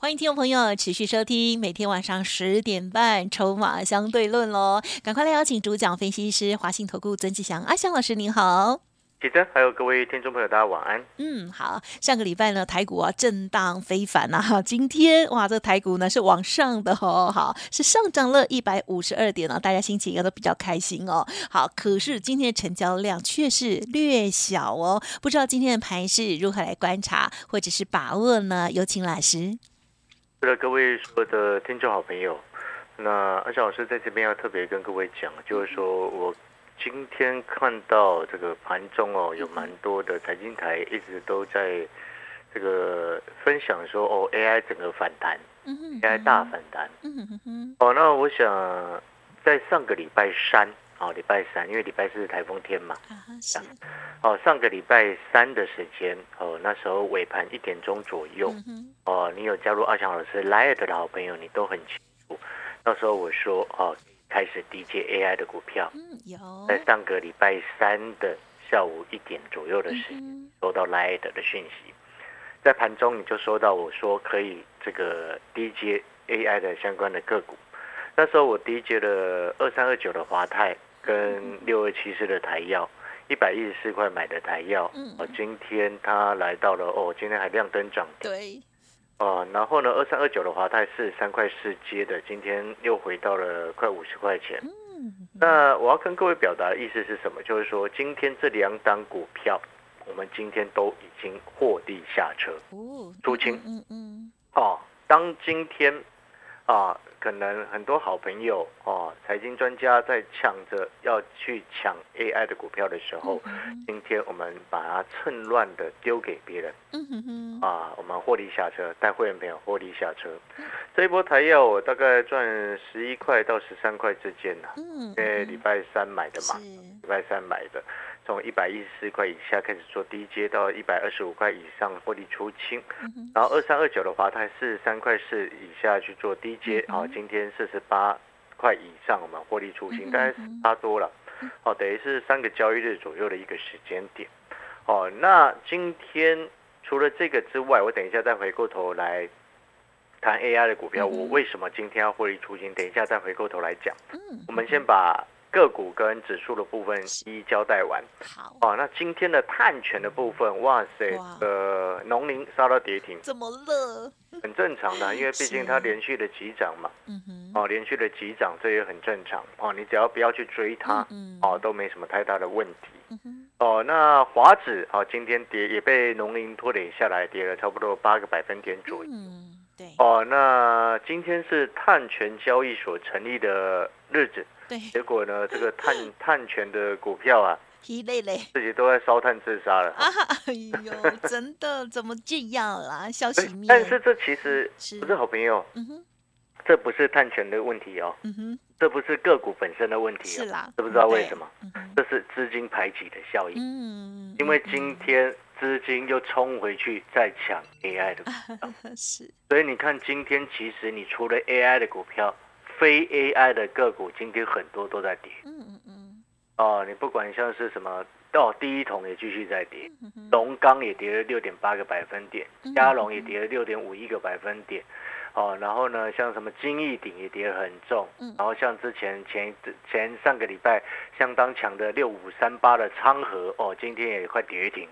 欢迎听众朋友持续收听每天晚上十点半《筹码相对论》喽！赶快来邀请主讲分析师华信投顾曾志祥阿祥老师，您好。记者还有各位听众朋友，大家晚安。嗯，好。上个礼拜呢，台股啊震荡非凡呐，今天哇，这个台股呢是往上的哦，好，是上涨了一百五十二点啊，大家心情应该都比较开心哦。好，可是今天的成交量却是略小哦，不知道今天的盘是如何来观察或者是把握呢？有请老师。为了各位所有的听众好朋友，那阿翔老师在这边要特别跟各位讲，就是说我今天看到这个盘中哦，有蛮多的财经台一直都在这个分享说哦，AI 整个反弹，AI 大反弹，哦，那我想在上个礼拜三。哦，礼拜三，因为礼拜四是台风天嘛。是。哦，上个礼拜三的时间，哦，那时候尾盘一点钟左右，哦，你有加入阿强老师 Live 的好朋友，你都很清楚。那时候我说，哦，开始 DJ AI 的股票。嗯，有。在上个礼拜三的下午一点左右的时间，收到 Live 的讯息，在盘中你就收到我说可以这个 DJ AI 的相关的个股。那时候我 DJ 了二三二九的华泰。跟六二七四的台药，一百一十四块买的台药，哦，今天它来到了哦，今天还亮灯涨停，对，哦，然后呢，二三二九的华泰四十三块四接的，今天又回到了快五十块钱。嗯，那我要跟各位表达的意思是什么？就是说，今天这两档股票，我们今天都已经获利下车，出清。嗯嗯，哦，当今天。啊，可能很多好朋友哦，财经专家在抢着要去抢 AI 的股票的时候，今天我们把它趁乱的丢给别人，啊，我们获利下车，带会员朋友获利下车。这一波台药我大概赚十一块到十三块之间呢，因为礼拜三买的嘛，礼拜三买的。从一百一十四块以下开始做低阶，到一百二十五块以上获利出清，然后二三二九的话，它四十三块四以下去做低阶，好，今天四十八块以上我们获利出清，大概差多了，哦，等于是三个交易日左右的一个时间点，哦，那今天除了这个之外，我等一下再回过头来谈 AI 的股票，我为什么今天要获利出清？等一下再回过头来讲，我们先把。个股跟指数的部分一一交代完。好哦，那今天的碳权的部分，哇塞，呃，农林杀到跌停，怎么了？很正常的，因为毕竟它连续的急涨嘛。嗯哼。哦，连续的急涨，这也很正常。哦，你只要不要去追它，哦，都没什么太大的问题。哦，那华指哦，今天跌也被农林拖累下来，跌了差不多八个百分点左右。嗯，对。哦，那今天是碳权交易所成立的日子。对，结果呢？这个碳碳权的股票啊，疲累累，自己都在烧炭自杀了。哎呦，真的怎么这样啦？消息面。但是这其实不是好朋友。嗯哼，这不是碳权的问题哦。嗯哼，这不是个股本身的问题。是啦，知不知道为什么？这是资金排挤的效应。嗯，因为今天资金又冲回去再抢 AI 的股票。是。所以你看，今天其实你除了 AI 的股票。非 AI 的个股今天很多都在跌，嗯嗯嗯，哦，你不管像是什么，哦，第一桶也继续在跌，龙钢也跌了六点八个百分点，嘉龙也跌了六点五一个百分点，哦，然后呢，像什么金逸鼎也跌得很重，然后像之前前前上个礼拜相当强的六五三八的昌河，哦，今天也快跌停，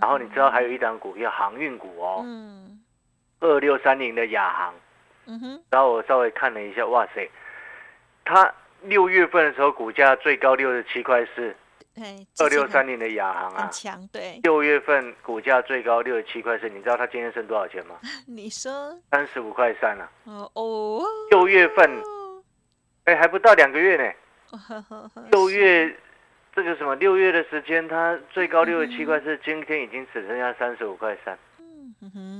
然后你知道还有一档股票航运股哦，嗯，二六三零的亚航。嗯哼，然后我稍微看了一下，哇塞，它六月份的时候股价最高六十七块四，二六三零的亚航啊，强对。六月份股价最高六十七块四，你知道它今天剩多少钱吗？你说三十五块三啊。哦哦，六月份，哎，还不到两个月呢。六月这个什么六月的时间，它最高六十七块四，今天已经只剩下三十五块三。嗯哼。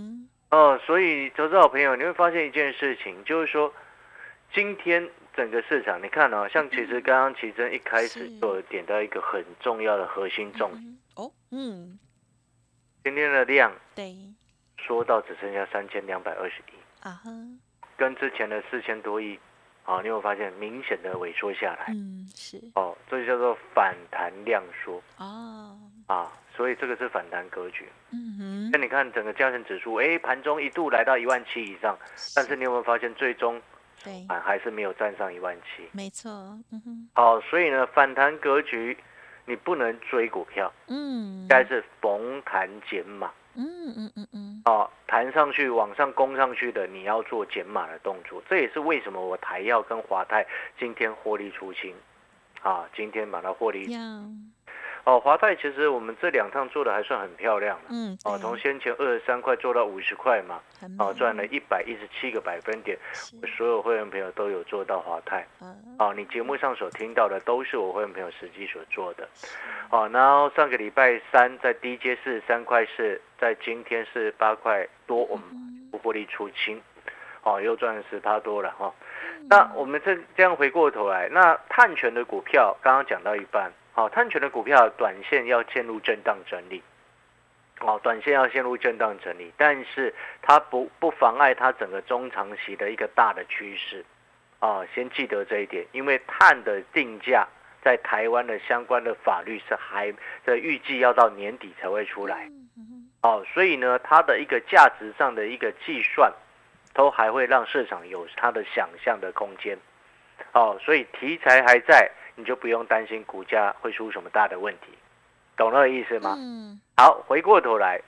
哦，所以投资好朋友，你会发现一件事情，就是说，今天整个市场，你看哦，像其实刚刚奇珍一开始是。就有点到一个很重要的核心重点，嗯哦，嗯，今天的量对，说到只剩下三千两百二十亿，啊哈，跟之前的四千多亿，啊，你有发现明显的萎缩下来，嗯，是，哦，这就叫做反弹量缩。哦，啊，所以这个是反弹格局。嗯哼那，你看整个加权指数，哎，盘中一度来到一万七以上，但是你有没有发现最终对，盘还是没有站上一万七？没错，嗯哼，好，所以呢，反弹格局你不能追股票，嗯，应该是逢弹减码。嗯嗯嗯嗯，哦，弹上去往上攻上去的，你要做减码的动作。这也是为什么我台药跟华泰今天获利出清，啊，今天把它获利。要，哦，华泰其实我们这两趟做的还算很漂亮了。嗯，哦，对从先前二十三块做到五十块嘛，哦，美赚了一百一十七个百分点。是我所有会员朋友都有做到华泰。嗯，哦，你节目上所听到的都是我会员朋友实际所做的。哦，然后上个礼拜三在低阶是三块四，在今天是八块多，我们不获利出清，哦，又赚了十八多了哈、哦。那我们这这样回过头来，那碳权的股票刚刚讲到一半，好、碳权的股票短线要陷入震荡整理。哦，短线要陷入震荡整理，但是它不不妨碍它整个中长期的一个大的趋势。啊，先记得这一点，因为碳的定价在台湾的相关的法律是还的预计要到年底才会出来。哦，所以呢，它的一个价值上的一个计算，都还会让市场有它的想象的空间。哦，所以题材还在，你就不用担心股价会出什么大的问题，懂那个意思吗？嗯，好，回过头来，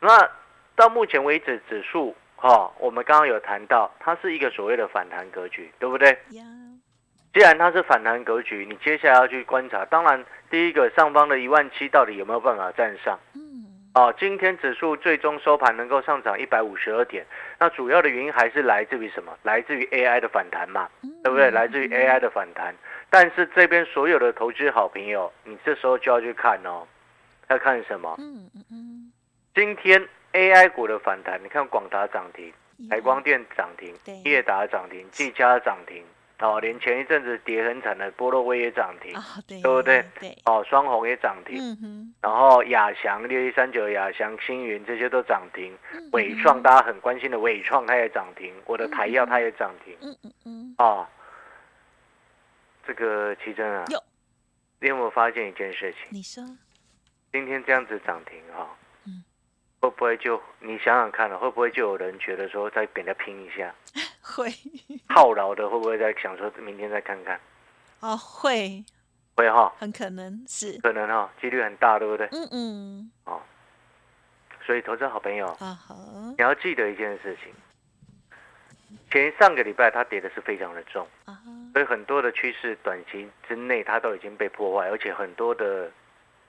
那到目前为止，指数哈、哦，我们刚刚有谈到，它是一个所谓的反弹格局，对不对？既然它是反弹格局，你接下来要去观察。当然，第一个上方的一万七到底有没有办法站上？嗯，哦，今天指数最终收盘能够上涨一百五十二点，那主要的原因还是来自于什么？来自于 AI 的反弹嘛，对不对？来自于 AI 的反弹。但是这边所有的投资好朋友，你这时候就要去看哦，要看什么？嗯嗯嗯，今天 AI 股的反弹，你看广达涨停，海光电涨停对，业达涨停，技嘉涨停，哦，连前一阵子跌很惨的波洛威也涨停，啊，对，对不对？对，哦，双红也涨停，嗯哼，然后亚翔六一三九、亚翔、星云这些都涨停，嗯伟创大家很关心的伟创它也涨停，我的台药它也涨停，嗯嗯。嗯，哦，这个奇珍啊有，你有没有发现一件事情？你说，今天这样子涨停哈、嗯。会不会就你想想看了、会不会就有人觉得说再给他拼一下，会，套牢的会不会再想说明天再看看？哦，会，会哈、很可能是，可能哈、几率很大，对不对？嗯嗯，哦。所以投资好朋友，啊好，你要记得一件事情，前上个礼拜它跌的是非常的重，啊，所以很多的趋势短期之内它都已经被破坏，而且很多的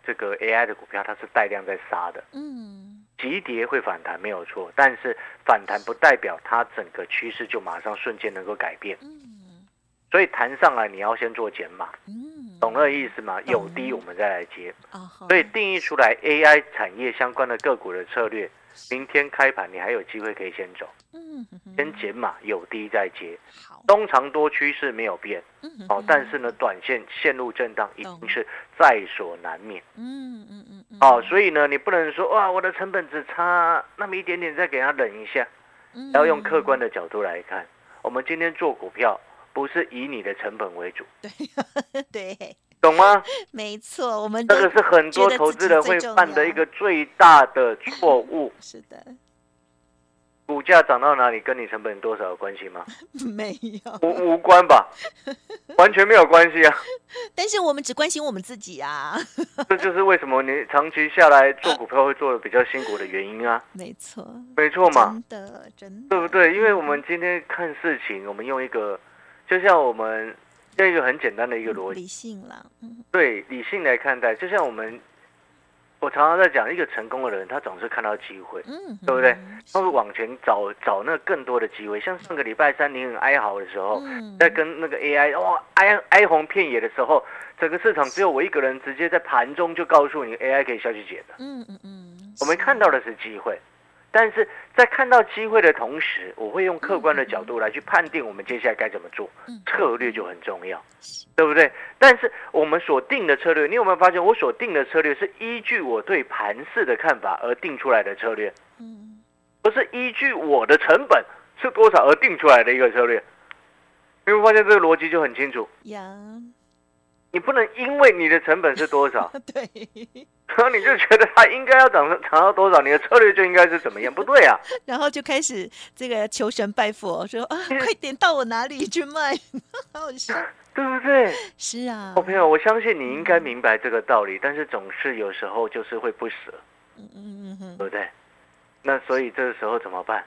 这个 AI 的股票它是带量在杀的。嗯，急跌会反弹没有错，但是反弹不代表它整个趋势就马上瞬间能够改变。嗯所以弹上来你要先做减码，嗯，懂那个意思吗？有低我们再来接。所以定义出来 AI 产业相关的个股的策略，明天开盘你还有机会可以先走，嗯先减码，有低再接。好，中长多趋势没有变嗯哦，但是呢，短线陷入震荡一定是在所难免。嗯嗯嗯嗯，哦，所以呢，你不能说哇，我的成本只差那么一点点，再给它忍一下。要用客观的角度来看，我们今天做股票不是以你的成本为主，对，懂吗？没错，我们这个是很多投资人会犯的一个最大的错误。是的，股价涨到哪里跟你成本多少有关系吗？没有，无无关吧，完全没有关系啊。但是我们只关心我们自己啊，这就是为什么你长期下来做股票会做的比较辛苦的原因啊。没错，没错嘛，真的真的，对不对？因为我们今天看事情，我们用一个，就像我们用一个很简单的一个逻辑，理性啦，嗯对理性来看待，就像我们，我常常在讲，一个成功的人，他总是看到机会，嗯，对不对嗯？他会往前找找那更多的机会。像上个礼拜三你很哀嚎的时候，嗯在跟那个 AI 哇哀哀鸿遍野的时候，整个市场只有我一个人直接在盘中就告诉你 AI 可以下去解的。嗯嗯嗯，我们看到的是机会，但是在看到机会的同时，我会用客观的角度来去判定我们接下来该怎么做，策略就很重要，对不对？但是我们所定的策略，你有没有发现，我所定的策略是依据我对盘势的看法而定出来的策略，不是依据我的成本是多少而定出来的一个策略。你会发现这个逻辑就很清楚。呀，你不能因为你的成本是多少，对，然后你就觉得它应该要涨涨到多少，你的策略就应该是怎么样？不对啊！然后就开始这个求神拜佛，说啊，快点到我哪里去卖，好好笑，对不对？是啊，好朋友，我相信你应该明白这个道理，但是总是有时候就是会不舍，嗯嗯嗯哼，对不对？那所以这个时候怎么办？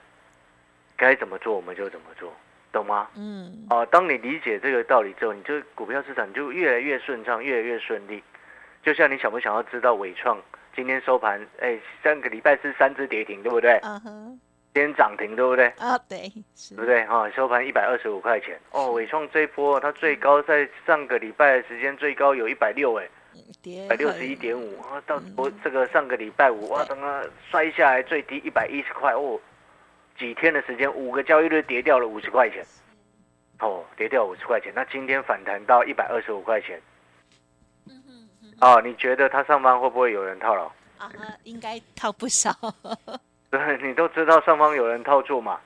该怎么做我们就怎么做，懂吗？嗯，啊，当你理解这个道理之后，你就股票市场就越来越顺畅，越来越顺利。就像你想不想要知道伟创今天收盘？哎，上个礼拜是三只跌停，对不对？嗯哼，今天涨停，对不对？啊对，是对不对？哈、收盘一百二十五块钱。哦，伟创这一波它最高在上个礼拜的时间最高有一百六，哎，跌一百六十一点五啊，到我这个上个礼拜五哇，等它摔下来最低一百一十块哦，几天的时间，五个交易日跌掉了五十块钱，哦，跌掉五十块钱。那今天反弹到一百二十五块钱，哦，你觉得它上方会不会有人套牢？啊，应该套不少，对，你都知道上方有人套住嘛，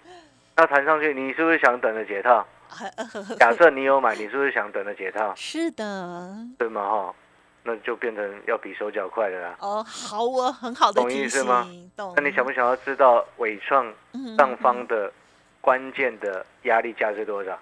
那弹上去，你是不是想等着解套？假设你有买，你是不是想等着解套？是的，对吗？哈，那就变成要比手脚快的啦。哦，好哦，很好的懂意提思吗，懂。那你想不想要知道伟创嗯上方的关键的压力价是多少？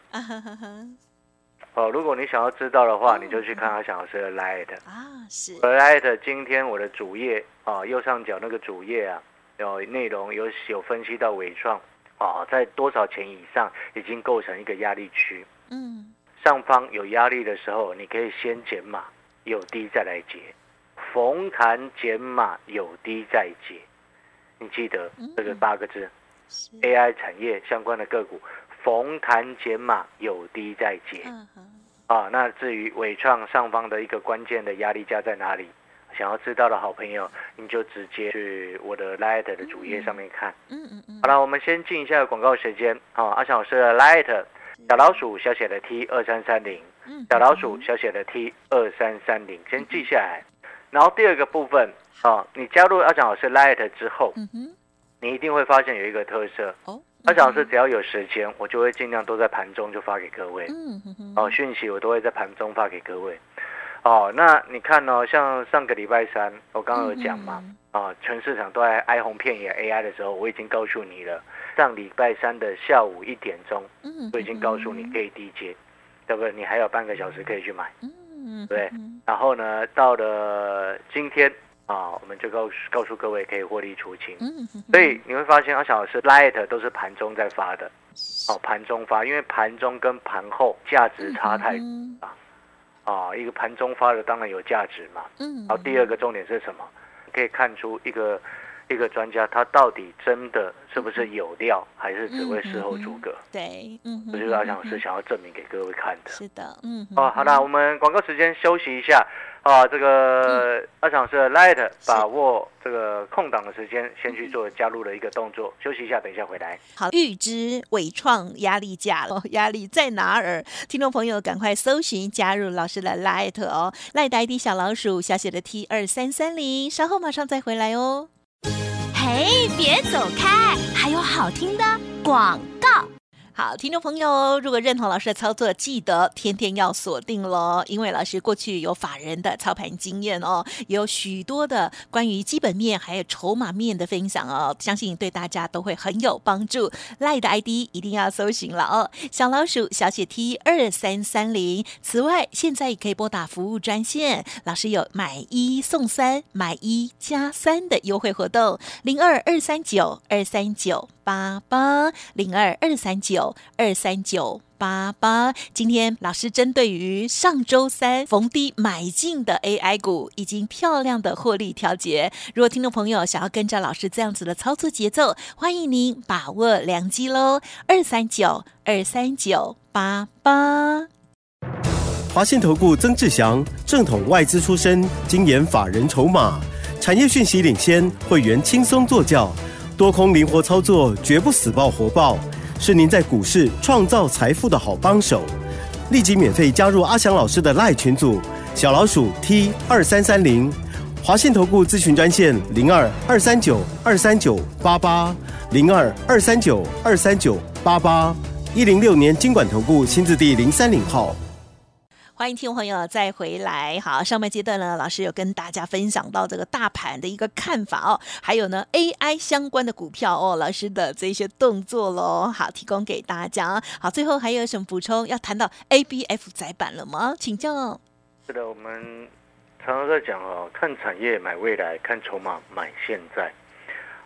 哦，如果你想要知道的话，你就去看阿翔老师的 Light。啊，是 Light 今天我的主页啊，右上角那个主页啊，有内容有有分析到伟创啊，在多少钱以上已经构成一个压力区，嗯上方有压力的时候，你可以先减码，有低再来接，逢弹减码有低再接。你记得这个八个字。是 AI 产业相关的个股，逢弹减码，有低再接嗯哼啊。那至于伟创上方的一个关键的压力价在哪里？想要知道的好朋友，你就直接去我的 Light 的主页上面看。嗯嗯嗯好了，我们先进一下广告时间啊。阿翔老师的 Light 小老鼠小写的 T 二三三零，嗯，小老鼠小写的 T 二三三零，先记下来。然后第二个部分啊，你加入阿蒋老师 Light 之后，你一定会发现有一个特色。哦，阿蒋老师只要有时间，我就会尽量都在盘中就发给各位。哦，讯息我都会在盘中发给各位。哦，那你看哦，像上个礼拜三，我刚刚有讲嘛，啊，全市场都在哀鸿遍野 AI 的时候，我已经告诉你了。上礼拜三的下午一点钟，嗯我已经告诉你可以低接，对不对？你还有半个小时可以去买。嗯对然后呢，到了今天啊，我们就告诉告诉各位可以获利出清。嗯哼所以你会发现，阿小老师 Light 都是盘中在发的，哦，盘中发，因为盘中跟盘后价值差太大啊，一个盘中发的当然有价值嘛。嗯然后第二个重点是什么？可以看出一个一个专家他到底真的是不是有料，还是只会事后诸葛？对，嗯哼这就是阿翔老师想要证明给各位看的。是的，嗯哦，好了，我们广告时间休息一下啊。这个阿翔老师的 Light 把握这个空档的时间，先去做加入的一个动作，休息一下，等一下回来。好，预知伟创压力价了，压力在哪儿？听众朋友，赶快搜寻加入老师的 Light 哦，赖的 ID 小老鼠小写的 T 二三三零，稍后马上再回来哦。嘿，别走开，还有好听的广。好，听众朋友，如果认同老师的操作，记得天天要锁定喽，因为老师过去有法人的操盘经验哦，有许多的关于基本面还有筹码面的分享哦，相信对大家都会很有帮助。赖的 ID 一定要搜寻了哦，小老鼠小写 T 二三三零。此外，现在也可以拨打服务专线，老师有买一送三、买一加三的优惠活动，零二二三九二三九。八八零二二三九二三九八八。今天老师针对于上周三逢低买进的 AI 股，已经漂亮的获利调节。如果听众朋友想要跟着老师这样子的操作节奏，欢迎您把握良机喽！二三九二三九八八。华信投顾曾志祥，正统外资出身，精研法人筹码，产业讯息领先，会员轻松做教，多空灵活操作，绝不死爆活爆，是您在股市创造财富的好帮手。立即免费加入阿翔老师的赖群组，小老鼠 T 二三三零，华信投顾咨询专线零二二三九二三九八八零二二三九二三九八八一零六年经管投顾新字第零三零号。欢迎听众朋友再回来。好，上半阶段呢，老师有跟大家分享到这个大盘的一个看法哦，还有呢 AI 相关的股票哦，老师的这些动作喽，好，提供给大家。好，最后还有什么补充？要谈到 ABF 窄板了吗？请教。是的，我们常常在讲哦，看产业买未来，看筹码买现在。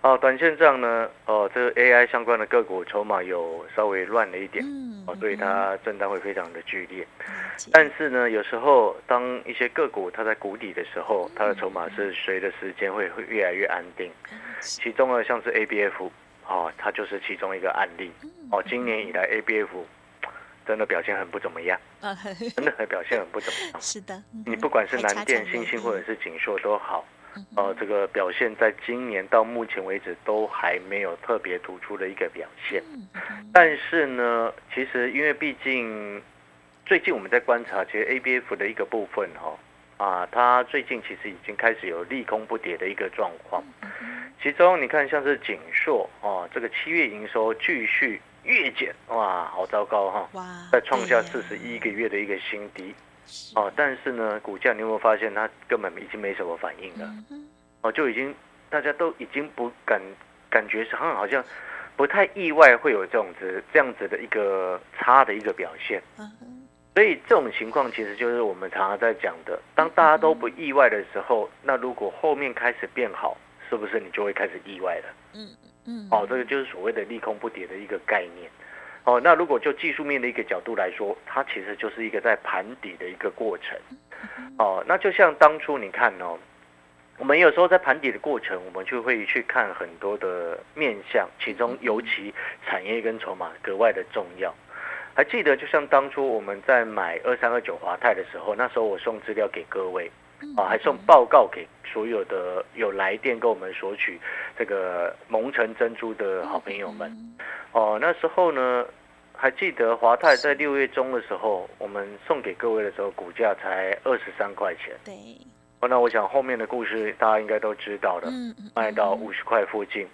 哦，短线上呢，哦，这个 AI 相关的个股筹码有稍微乱了一点，哦，所以它震荡会非常的剧烈。但是呢，有时候当一些个股它在谷底的时候，它的筹码是随着时间会会越来越安定。其中呢，像是 ABF，哦，它就是其中一个案例。哦，今年以来 ABF 真的表现很不怎么样，真的很表现很不怎么样。是的，你不管是南电、星星或者是锦硕都好。呃，这个表现在今年到目前为止都还没有特别突出的一个表现。但是呢，其实因为毕竟最近我们在观察，其实 ABF 的一个部分哈啊，它最近其实已经开始有利空不跌的一个状况。其中你看，像是锦硕哦，这个七月营收继续月减，哇，好糟糕哈！哇，在创下四十一个月的一个新低。哦，但是呢，股价你有没有发现它根本已经没什么反应了？哦，就已经大家都已经不感感觉是好像好像不太意外会有这种子这样子的一个差的一个表现。所以这种情况其实就是我们常常在讲的，当大家都不意外的时候，那如果后面开始变好，是不是你就会开始意外了？嗯嗯。哦，这个就是所谓的利空不跌的一个概念。哦，那如果就技术面的一个角度来说，它其实就是一个在盘底的一个过程。哦，那就像当初你看哦，我们有时候在盘底的过程，我们就会去看很多的面相，其中尤其产业跟筹码格外的重要。还记得，就像当初我们在买二三二九华泰的时候，那时候我送资料给各位，啊，还送报告给所有的有来电跟我们索取这个蒙城珍珠的好朋友们。哦，那时候呢，还记得华泰在六月中的时候，我们送给各位的时候，股价才二十三块钱。对。哦，那我想后面的故事大家应该都知道了，卖到五十块附近。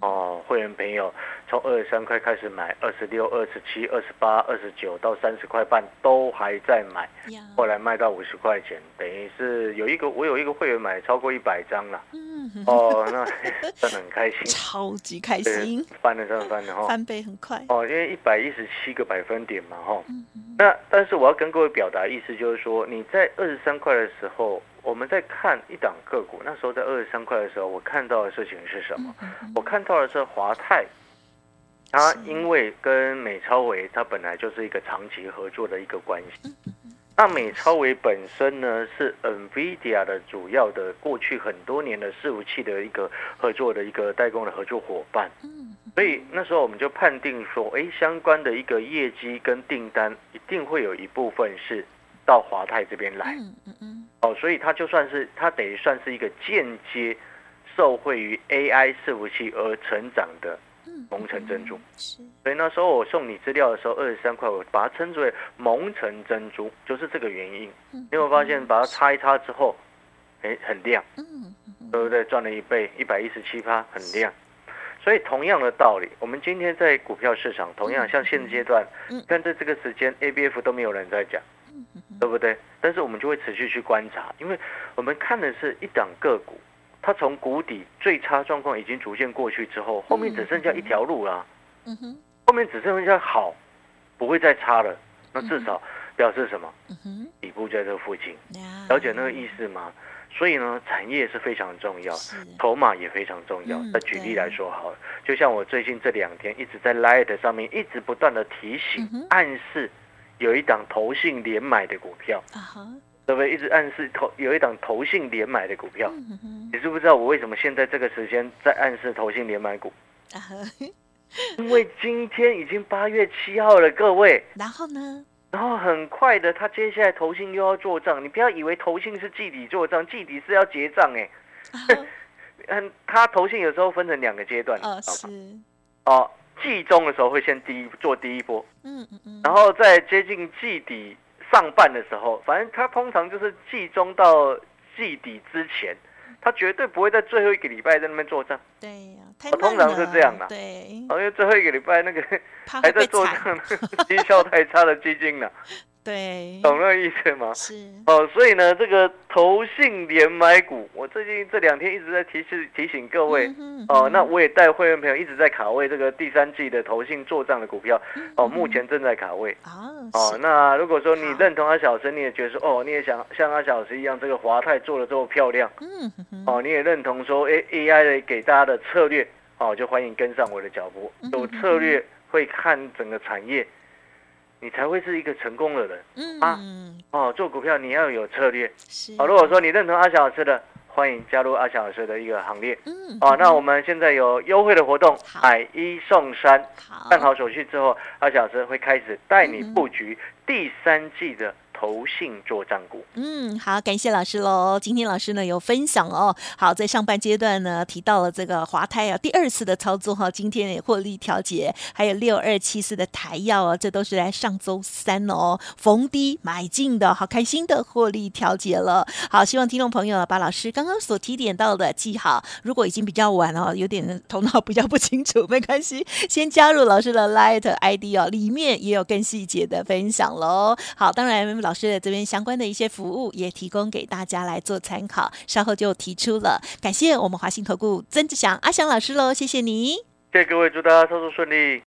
哦，会员朋友从二十三块开始买，二十六、二十七、二十八、二十九到三十块半都还在买，后来卖到五十块钱，等于是有一个我有一个会员买超过一百张了。嗯，哦，那真的很开心，超级开心，翻了真的翻了哈，翻倍很快。哦，因为一百一十七个百分点嘛哈。那但是我要跟各位表达意思就是说，你在二十三块的时候。我们在看一档个股，那时候在二十三块的时候，我看到的事情是什么？我看到的是华泰，它因为跟美超维它本来就是一个长期合作的一个关系。那美超维本身呢是 NVIDIA 的主要的过去很多年的伺服器的一个合作的一个代工的合作伙伴。所以那时候我们就判定说，哎，相关的一个业绩跟订单一定会有一部分是到华泰这边来。哦，所以它就算是它等于算是一个间接受惠于 AI 伺服器而成长的蒙城珍珠。所以那时候我送你资料的时候，二十三块，我把它称之为蒙城珍珠，就是这个原因。你有发现把它擦一擦之后，哎，很亮，对不对？赚了一倍，一百一十七趴，很亮。所以同样的道理，我们今天在股票市场，同样像现阶段，但在这个时间，ABF 都没有人在讲。对不对？但是我们就会持续去观察，因为我们看的是一档个股，它从谷底最差状况已经逐渐过去之后，后面只剩下一条路了。嗯哼，后面只剩下好，不会再差了。那至少表示什么？嗯哼，底部在这附近。了解那个意思吗？所以呢，产业是非常重要，筹码也非常重要。那举例来说好了，就像我最近这两天一直在 Light 上面一直不断的提醒、暗示。有一档投信连买的股票，对不对？一直暗示投有一档投信连买的股票，你知不知道我为什么现在这个时间在暗示投信连买股？因为今天已经八月七号了，各位。然后呢？然后很快的，他接下来投信又要做账。你不要以为投信是季底做账，季底是要结账哎。嗯，他投信有时候分成两个阶段，哦，是，哦，季中的时候会先第一做第一波，嗯嗯嗯，然后在接近季底上半的时候，反正它通常就是季中到季底之前，它绝对不会在最后一个礼拜在那边做账，对呀，太哦通常是这样的对，哦，因为最后一个礼拜那个还在做账，绩效太差的基金呢，对，懂那个意思吗？是，哦，所以呢，这个投信连买股，我最近这两天一直在提示提醒各位。哦，嗯那我也带会员朋友一直在卡位这个第三季的投信做账的股票，哦，目前正在卡位。啊，哦，那如果说你好认同阿小师，你也觉得说，哦，你也想像阿小师一样，这个华泰做的这么漂亮，嗯哦，你也认同说，哎，AI 的给大家的策略，哦，就欢迎跟上我的脚步。嗯有策略会看整个产业，你才会是一个成功的人。啊嗯，哦，做股票你要有策略。是，哦，如果说你认同阿小老师的，欢迎加入阿小老师的一个行列。嗯，哦，那我们现在有优惠的活动，买一送三。好，办好手续之后，阿小老师会开始带你嗯布局第三季的投信做账股。嗯，好，感谢老师喽。今天老师呢有分享哦，好，在上半阶段呢提到了这个华泰啊，第二次的操作哈、今天也获利调节，还有六二七四的台药哦，这都是在上周三哦逢低买进的，好开心的获利调节了。好，希望听众朋友把老师刚刚所提点到的记好，如果已经比较晚哦，有点头脑比较不清楚，没关系，先加入老师的 Light ID 哦，里面也有更细节的分享喽。好，当然老师的这边相关的一些服务也提供给大家来做参考，稍后就提出了。感谢我们华信投顾曾志祥阿祥老师喽，谢谢你。谢谢各位，祝大家操作顺利。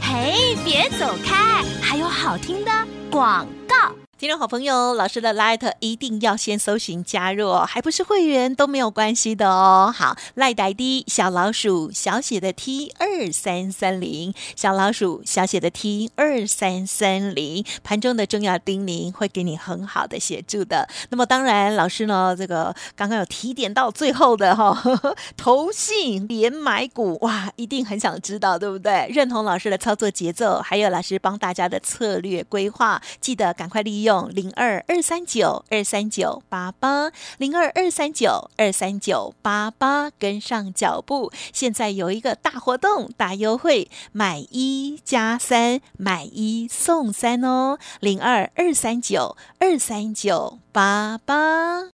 嘿，别走开，还有好听的广告。听众好朋友，老师的 Light 一定要先搜寻加入哦，还不是会员都没有关系的哦。好，Light ID 小老鼠小写的 T 二三三零，小老鼠小写的 T 二三三零，盘中的重要叮咛会给你很好的协助的。那么当然，老师呢，这个刚刚有提点到最后的哈、哦，投信连买股，哇，一定很想知道，对不对？认同老师的操作节奏，还有老师帮大家的策略规划，记得赶快利用用零二二三九二三九八八零二二三九二三九八八跟上脚步。现在有一个大活动，大优惠，买一加三，买一送三哦，零二二三九二三九八八。